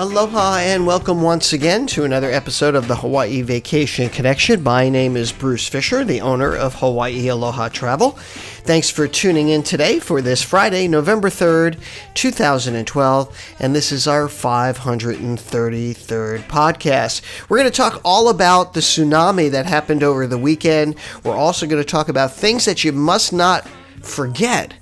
Aloha and welcome once again to another episode of the Hawaii Vacation Connection. My name is Bruce Fisher, the owner of Hawaii Aloha Travel. Thanks for tuning in today for this Friday, November 3rd, 2012, and this is our 533rd podcast. We're going to talk all about the tsunami that happened over the weekend. We're also going to talk about things that you must not forget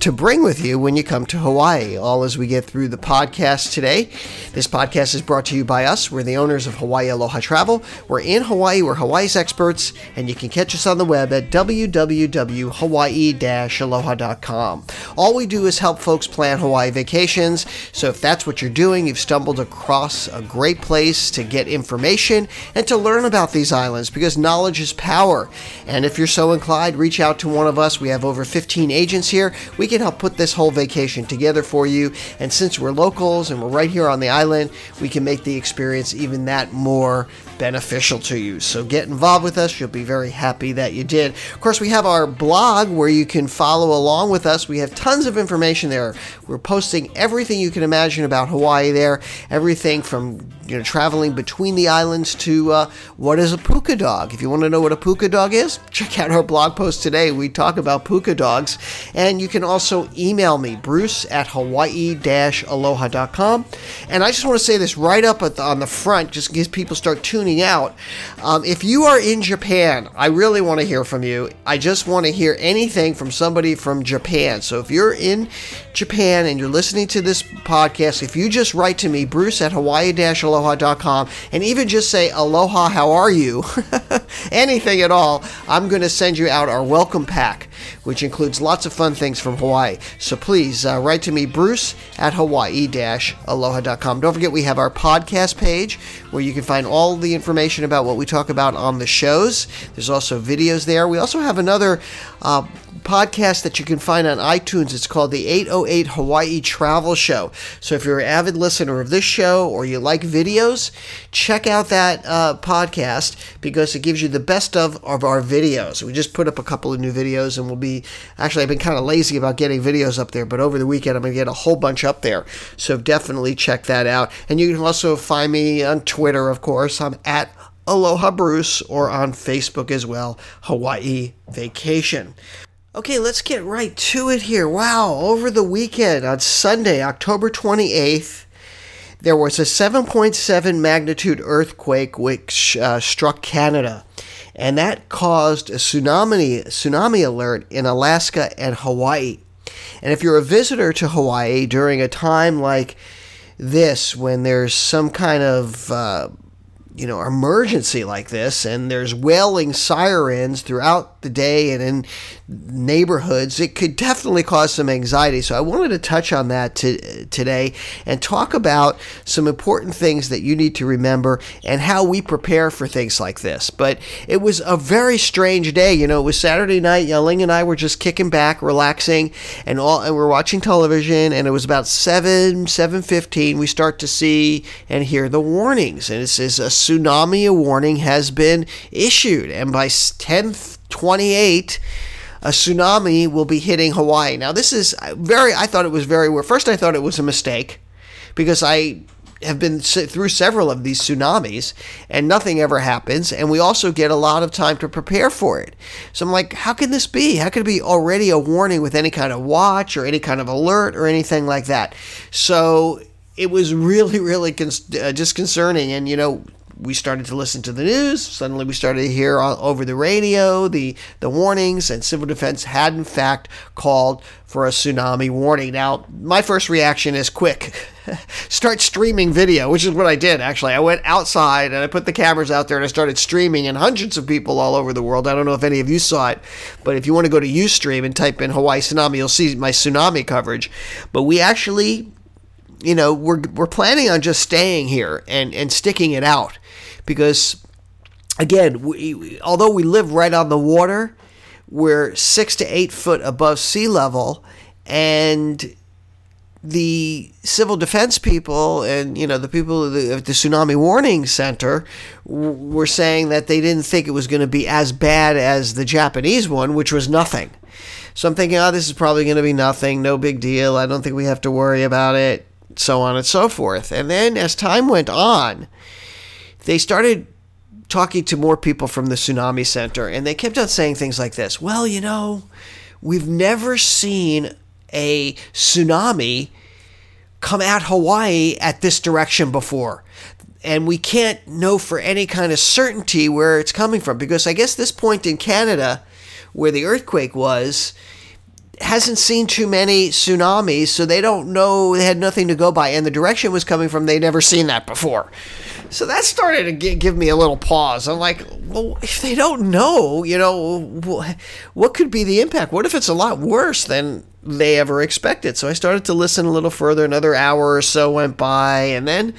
to bring with you when you come to Hawaii. All as we get through the podcast today. This podcast is brought to you by us. We're the owners of Hawaii Aloha Travel. We're in Hawaii. We're Hawaii's experts, and you can catch us on the web at www.hawaii-aloha.com. All we do is help folks plan Hawaii vacations. So if that's what you're doing, you've stumbled across a great place to get information and to learn about these islands because knowledge is power. And if you're so inclined, reach out to one of us. We have over 15 agents here. We can help put this whole vacation together for you. And since we're locals and we're right here on the island, we can make the experience even that more beneficial to you. So get involved with us. You'll be very happy that you did. Of course, we have our blog where you can follow along with us. We have tons of information there. We're posting everything you can imagine about Hawaii there, everything from you know traveling between the islands to uh, what is a puka dog. If you want to know what a puka dog is, check out our blog post today. We talk about puka dogs, and you can also email me Bruce at Hawaii-aloha.com. And I just want to say this right up the, on the front, just in case people start tuning out. Um, if you are in Japan, I really want to hear from you. I just want to hear anything from somebody from Japan. So if you're in Japan and you're listening to this podcast, if you just write to me, Bruce at Hawaii-aloha.com, and even just say, Aloha, how are you? anything at all, I'm going to send you out our welcome pack which includes lots of fun things from Hawaii. So please uh, write to me, Bruce at Hawaii aloha.com. Don't forget, we have our podcast page where you can find all the information about what we talk about on the shows. There's also videos there. We also have another uh, podcast that you can find on iTunes. It's called the 808 Hawaii Travel Show. So if you're an avid listener of this show or you like videos, check out that uh, podcast because it gives you the best of, of our videos. We just put up a couple of new videos and we'll be actually, I've been kind of lazy about getting videos up there, but over the weekend I'm going to get a whole bunch up there. So definitely check that out. And you can also find me on Twitter, of course. I'm at Aloha Bruce or on Facebook as well, Hawaii Vacation. Okay, let's get right to it here. Wow, over the weekend on Sunday, October 28th, there was a 7.7 magnitude earthquake which uh, struck Canada. And that caused a tsunami, tsunami alert in Alaska and Hawaii. And if you're a visitor to Hawaii during a time like this, when there's some kind of uh, you know emergency like this and there's wailing sirens throughout the day and in neighborhoods it could definitely cause some anxiety. So i wanted to touch on that to, today and talk about some important things that you need to remember and how we prepare for things like this. But it was a very strange day. You know it was saturday night. Yaling and i were just kicking back relaxing and all and we're watching television and it was about 7 7.15 we start to see and hear the warnings and it says a tsunami warning has been issued, and by 1028, a tsunami will be hitting Hawaii. Now, this is very, I thought it was very weird. First, I thought it was a mistake because I have been through several of these tsunamis and nothing ever happens. And we also get a lot of time to prepare for it. So I'm like, how can this be? How could it be already a warning with any kind of watch or any kind of alert or anything like that? So it was really, really con- uh, disconcerting. And, you know, we started to listen to the news. Suddenly, we started to hear over the radio the, the warnings, and Civil Defense had, in fact, called for a tsunami warning. Now, my first reaction is quick start streaming video, which is what I did actually. I went outside and I put the cameras out there and I started streaming, and hundreds of people all over the world. I don't know if any of you saw it, but if you want to go to Ustream and type in Hawaii tsunami, you'll see my tsunami coverage. But we actually you know, we're, we're planning on just staying here and, and sticking it out because, again, we, although we live right on the water, we're six to eight foot above sea level, and the civil defense people and you know the people at the, the tsunami warning center w- were saying that they didn't think it was going to be as bad as the Japanese one, which was nothing. So I'm thinking, oh, this is probably going to be nothing, no big deal. I don't think we have to worry about it so on and so forth. And then as time went on, they started talking to more people from the Tsunami Center, and they kept on saying things like this Well, you know, we've never seen a tsunami come at Hawaii at this direction before. And we can't know for any kind of certainty where it's coming from because I guess this point in Canada where the earthquake was hasn't seen too many tsunamis, so they don't know, they had nothing to go by. And the direction was coming from, they'd never seen that before. So that started to give me a little pause. I'm like, well, if they don't know, you know, what could be the impact? What if it's a lot worse than they ever expected? So I started to listen a little further. Another hour or so went by, and then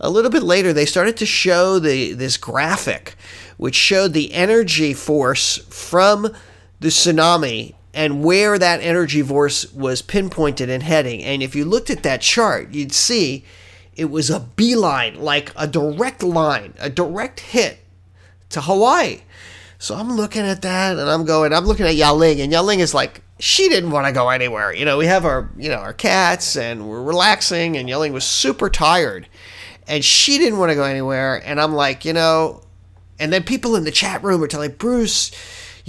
a little bit later, they started to show the this graphic, which showed the energy force from the tsunami and where that energy force was pinpointed and heading. And if you looked at that chart, you'd see it was a beeline, like a direct line, a direct hit to Hawaii. So I'm looking at that and I'm going, I'm looking at Yaling, and Yaling is like, she didn't want to go anywhere. You know, we have our, you know, our cats and we're relaxing, and Yaling was super tired. And she didn't want to go anywhere. And I'm like, you know, and then people in the chat room are telling Bruce,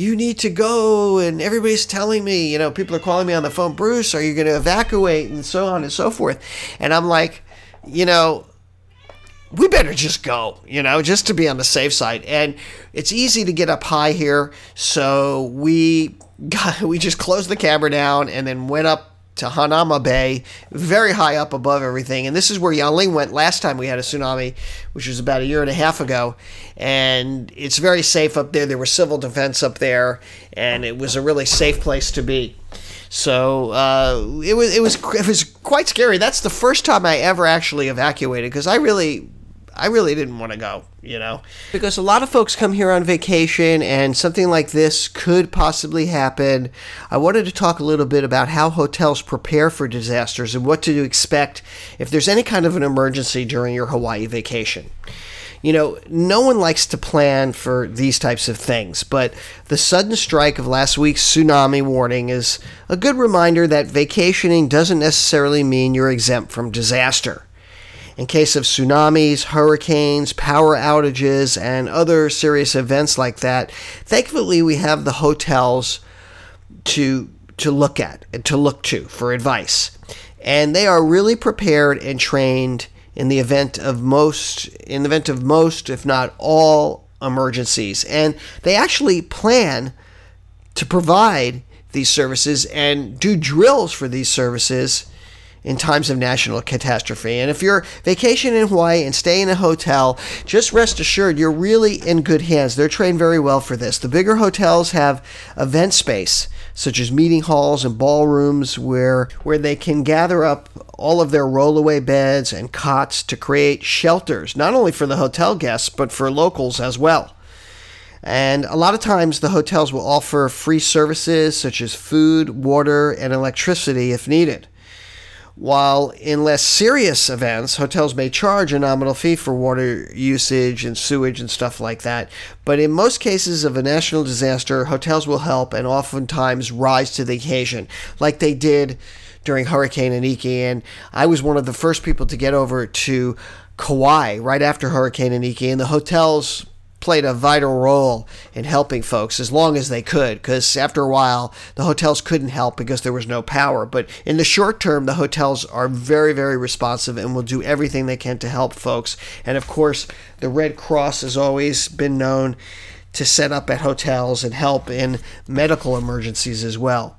you need to go and everybody's telling me you know people are calling me on the phone bruce are you going to evacuate? and so on and so forth. And i'm like you know we better just go, you know, just to be on the safe side. And it's easy to get up high here, so we got, we just closed the camera down and then went up to Hanauma Bay, very high up above everything. And this is where Yaling went last time we had a tsunami, which was about a year and a half ago. And it's very safe up there. There was civil defense up there, and it was a really safe place to be. So uh, it was it was it was quite scary. That's the first time I ever actually evacuated because I really I really didn't want to go, you know, because a lot of folks come here on vacation and something like this could possibly happen. I wanted to talk a little bit about how hotels prepare for disasters and what to expect if there's any kind of an emergency during your Hawaii vacation. You know, no one likes to plan for these types of things, but the sudden strike of last week's tsunami warning is a good reminder that vacationing doesn't necessarily mean you're exempt from disaster in case of tsunamis, hurricanes, power outages, and other serious events like that. Thankfully, we have the hotels to to look at and to look to for advice. And they are really prepared and trained in the event of most in the event of most if not all emergencies. And they actually plan to provide these services and do drills for these services in times of national catastrophe. And if you're vacationing in Hawaii and stay in a hotel, just rest assured you're really in good hands. They're trained very well for this. The bigger hotels have event space, such as meeting halls and ballrooms, where where they can gather up all of their rollaway beds and cots to create shelters, not only for the hotel guests but for locals as well. And a lot of times the hotels will offer free services such as food, water, and electricity if needed. While in less serious events, hotels may charge a nominal fee for water usage and sewage and stuff like that. But in most cases of a national disaster, hotels will help and oftentimes rise to the occasion, like they did during Hurricane Iniki. And I was one of the first people to get over to Kauai right after Hurricane Iniki, and the hotels played a vital role in helping folks as long as they could because after a while the hotels couldn't help because there was no power. But in the short term the hotels are very very responsive and will do everything they can to help folks. And of course the red cross has always been known to set up at hotels and help in medical emergencies as well.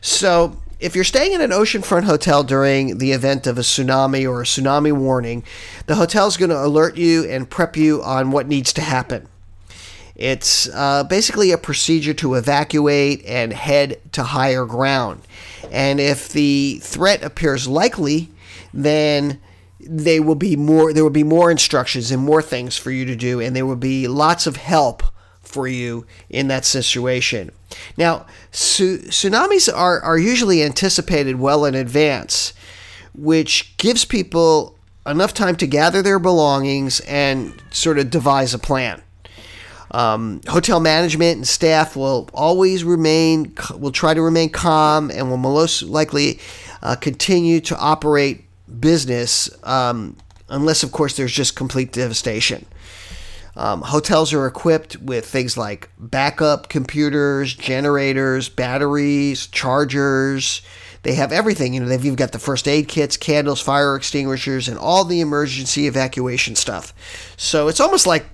So if you're staying in an oceanfront hotel during the event of a tsunami or a tsunami warning, the hotel is going to alert you and prep you on what needs to happen. It's uh, basically a procedure to evacuate and head to higher ground. And if the threat appears likely, then they will be more there will be more instructions and more things for you to do and there will be lots of help for you in that situation. Now, su- tsunamis are, are usually anticipated well in advance, which gives people enough time to gather their belongings and sort of devise a plan. Um, hotel management and staff will always remain, will try to remain calm and will most likely uh, continue to operate business um, unless, of course, there's just complete devastation. Um, hotels are equipped with things like backup computers, generators, batteries, chargers. They have everything. You know, they've even got the first aid kits, candles, fire extinguishers, and all the emergency evacuation stuff. So it's almost like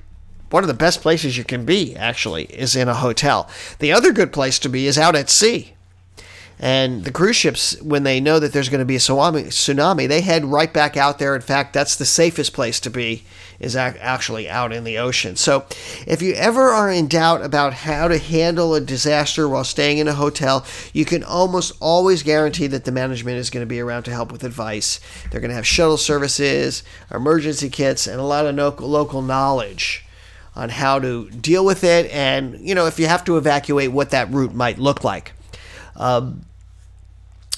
one of the best places you can be, actually, is in a hotel. The other good place to be is out at sea. And the cruise ships, when they know that there's going to be a tsunami, they head right back out there. In fact, that's the safest place to be, is actually out in the ocean. So if you ever are in doubt about how to handle a disaster while staying in a hotel, you can almost always guarantee that the management is going to be around to help with advice. They're going to have shuttle services, emergency kits, and a lot of local knowledge on how to deal with it and, you know, if you have to evacuate, what that route might look like. Um,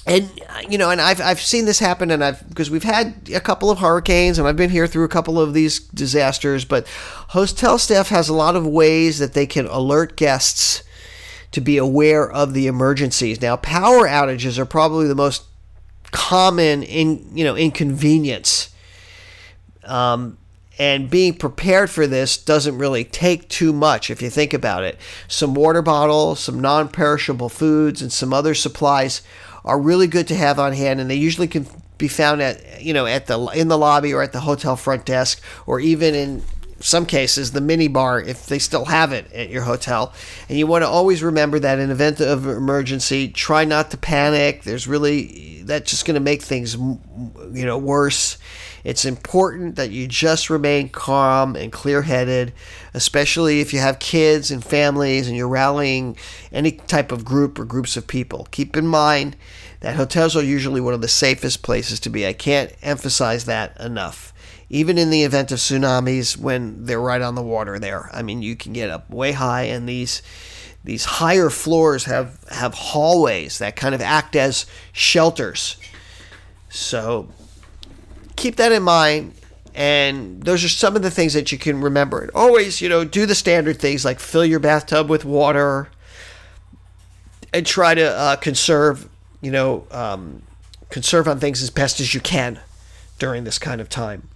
and you know, and I've I've seen this happen, and I've because we've had a couple of hurricanes, and I've been here through a couple of these disasters. But hotel staff has a lot of ways that they can alert guests to be aware of the emergencies. Now, power outages are probably the most common in you know inconvenience. Um, and being prepared for this doesn't really take too much if you think about it. Some water bottles, some non perishable foods, and some other supplies are really good to have on hand, and they usually can be found at you know at the in the lobby or at the hotel front desk, or even in some cases the mini bar if they still have it at your hotel. And you want to always remember that in event of emergency, try not to panic. There's really that's just going to make things you know worse. It's important that you just remain calm and clear headed, especially if you have kids and families and you're rallying any type of group or groups of people. Keep in mind that hotels are usually one of the safest places to be. I can't emphasize that enough. Even in the event of tsunamis, when they're right on the water there, I mean, you can get up way high, and these these higher floors have have hallways that kind of act as shelters. So keep that in mind. And those are some of the things that you can remember. And always, you know, do the standard things like fill your bathtub with water and try to uh, conserve, you know, um, conserve on things as best as you can during this kind of time.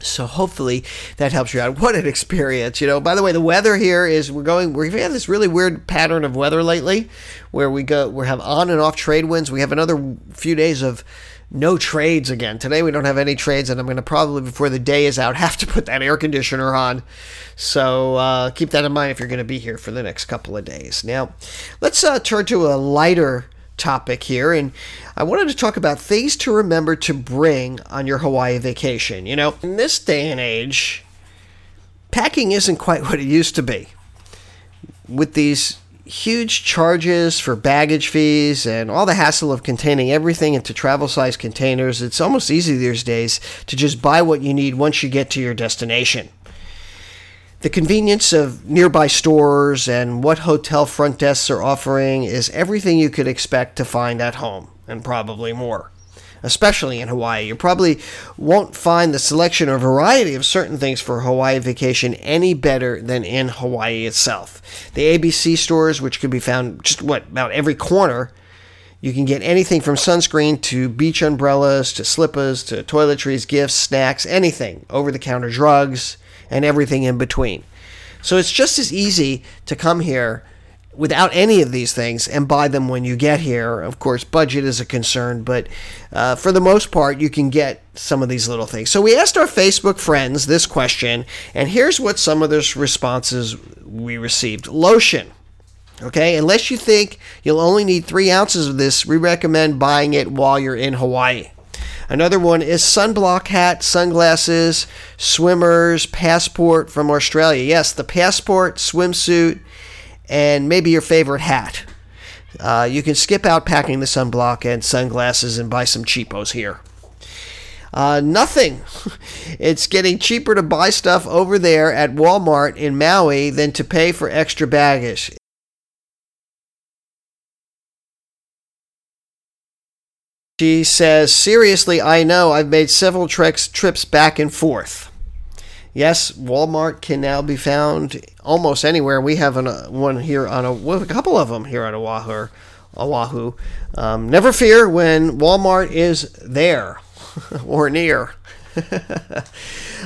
So hopefully that helps you out. What an experience, you know. By the way, the weather here is we're going we've had this really weird pattern of weather lately where we go we have on and off trade winds. We have another few days of no trades again. Today we don't have any trades, and I'm going to probably, before the day is out, have to put that air conditioner on. So uh, keep that in mind if you're going to be here for the next couple of days. Now, let's uh, turn to a lighter topic here, and I wanted to talk about things to remember to bring on your Hawaii vacation. You know, in this day and age, packing isn't quite what it used to be. With these huge charges for baggage fees and all the hassle of containing everything into travel size containers, it's almost easy these days to just buy what you need once you get to your destination. The convenience of nearby stores and what hotel front desks are offering is everything you could expect to find at home, and probably more especially in Hawaii. You probably won't find the selection or variety of certain things for Hawaii vacation any better than in Hawaii itself. The ABC stores, which can be found just what about every corner, you can get anything from sunscreen to beach umbrellas to slippers to toiletries, gifts, snacks, anything, over the counter drugs, and everything in between. So it's just as easy to come here without any of these things and buy them when you get here. Of course, budget is a concern, but uh, for the most part, you can get some of these little things. So we asked our Facebook friends this question, and here's what some of the responses we received lotion. Okay, unless you think you'll only need three ounces of this, we recommend buying it while you're in Hawaii. Another one is sunblock hat, sunglasses, swimmers, passport from Australia. Yes, the passport, swimsuit, and maybe your favorite hat. Uh, you can skip out packing the sunblock and sunglasses and buy some cheapos here. Uh, nothing. it's getting cheaper to buy stuff over there at Walmart in Maui than to pay for extra baggage. She says, Seriously, I know I've made several treks, trips back and forth. Yes, Walmart can now be found almost anywhere. We have an, uh, one here on a, well, a couple of them here on Oahu. Oahu. Um, never fear when Walmart is there. or near.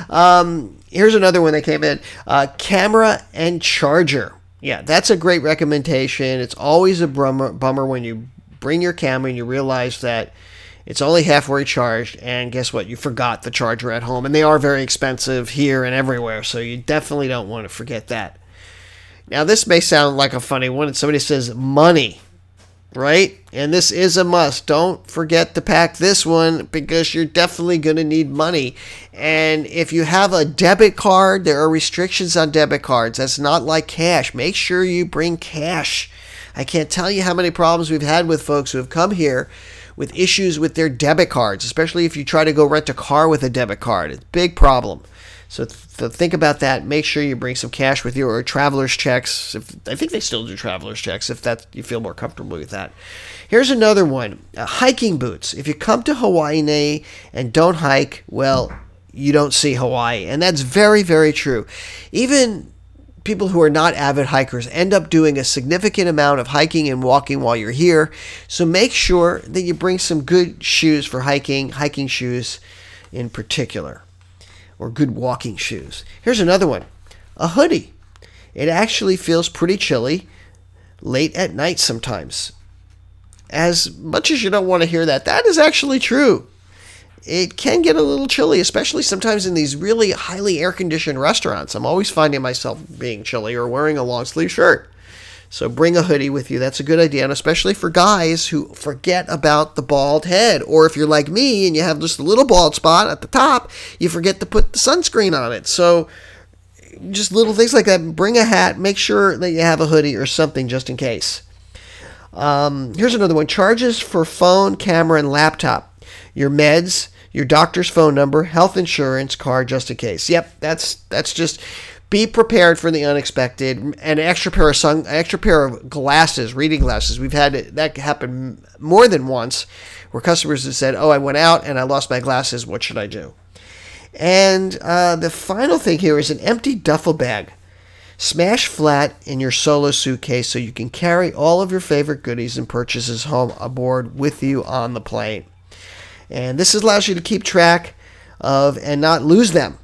um, here's another one that came in uh, camera and charger. Yeah, that's a great recommendation. It's always a bummer, bummer when you bring your camera and you realize that it's only halfway charged, and guess what? You forgot the charger at home, and they are very expensive here and everywhere, so you definitely don't want to forget that. Now, this may sound like a funny one, somebody says money right? And this is a must. Don't forget to pack this one because you're definitely going to need money. And if you have a debit card, there are restrictions on debit cards. That's not like cash. Make sure you bring cash. I can't tell you how many problems we've had with folks who have come here with issues with their debit cards, especially if you try to go rent a car with a debit card. It's a big problem. So, th- think about that. Make sure you bring some cash with you or traveler's checks. If, I think they still do traveler's checks if that you feel more comfortable with that. Here's another one: uh, hiking boots. If you come to Hawaii and don't hike, well, you don't see Hawaii, and that's very, very true. Even people who are not avid hikers end up doing a significant amount of hiking and walking while you're here. So make sure that you bring some good shoes for hiking, hiking shoes in particular or good walking shoes. Here's another one a hoodie. It actually feels pretty chilly late at night sometimes. As much as you don't want to hear that, that is actually true. It can get a little chilly, especially sometimes in these really highly air conditioned restaurants. I'm always finding myself being chilly or wearing a long sleeve shirt. So bring a hoodie with you. That's a good idea, and especially for guys who forget about the bald head. Or if you're like me and you have just a little bald spot at the top, you forget to put the sunscreen on it. So just little things like that. Bring a hat. Make sure that you have a hoodie or something just in case. Um, here's another one: charges for phone, camera, and laptop. Your meds, your doctor's phone number, health insurance card, just in case. Yep, that's that's just be prepared for the unexpected. An extra pair of sun, extra pair of glasses, reading glasses. We've had that happen more than once, where customers have said, "Oh, I went out and I lost my glasses. What should I do?" And uh, the final thing here is an empty duffel bag. Smash flat in your solo suitcase so you can carry all of your favorite goodies and purchases home aboard with you on the plane. And this allows you to keep track of and not lose them.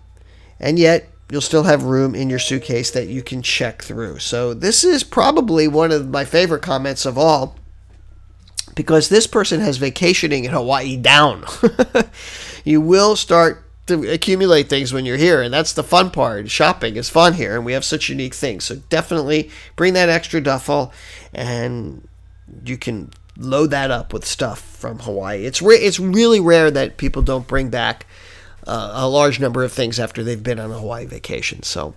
And yet, you'll still have room in your suitcase that you can check through. So, this is probably one of my favorite comments of all because this person has vacationing in Hawaii down. you will start to accumulate things when you're here, and that's the fun part. Shopping is fun here, and we have such unique things. So, definitely bring that extra duffel, and you can load that up with stuff from Hawaii. It's re- it's really rare that people don't bring back uh, a large number of things after they've been on a Hawaii vacation. So,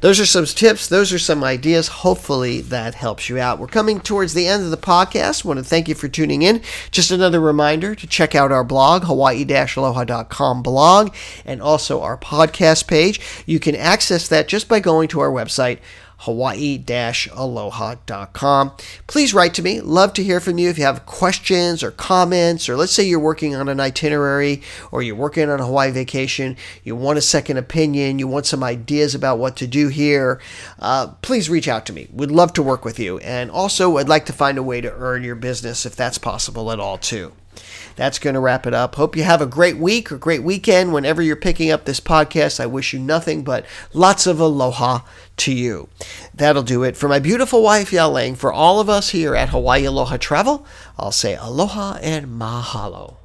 those are some tips. Those are some ideas. Hopefully, that helps you out. We're coming towards the end of the podcast. I want to thank you for tuning in. Just another reminder to check out our blog, hawaii-aloha.com blog, and also our podcast page. You can access that just by going to our website, hawaii-aloha.com. Please write to me. Love to hear from you if you have questions or comments, or let's say you're working on an itinerary or you're working on a Hawaii vacation, you want a second opinion, you want some ideas about what to do here, uh, please reach out to me. We'd love to work with you. And also, I'd like to find a way to earn your business if that's possible at all, too that's going to wrap it up. Hope you have a great week or great weekend whenever you're picking up this podcast. I wish you nothing but lots of aloha to you. That'll do it. For my beautiful wife, Yaling, for all of us here at Hawaii Aloha Travel, I'll say aloha and mahalo.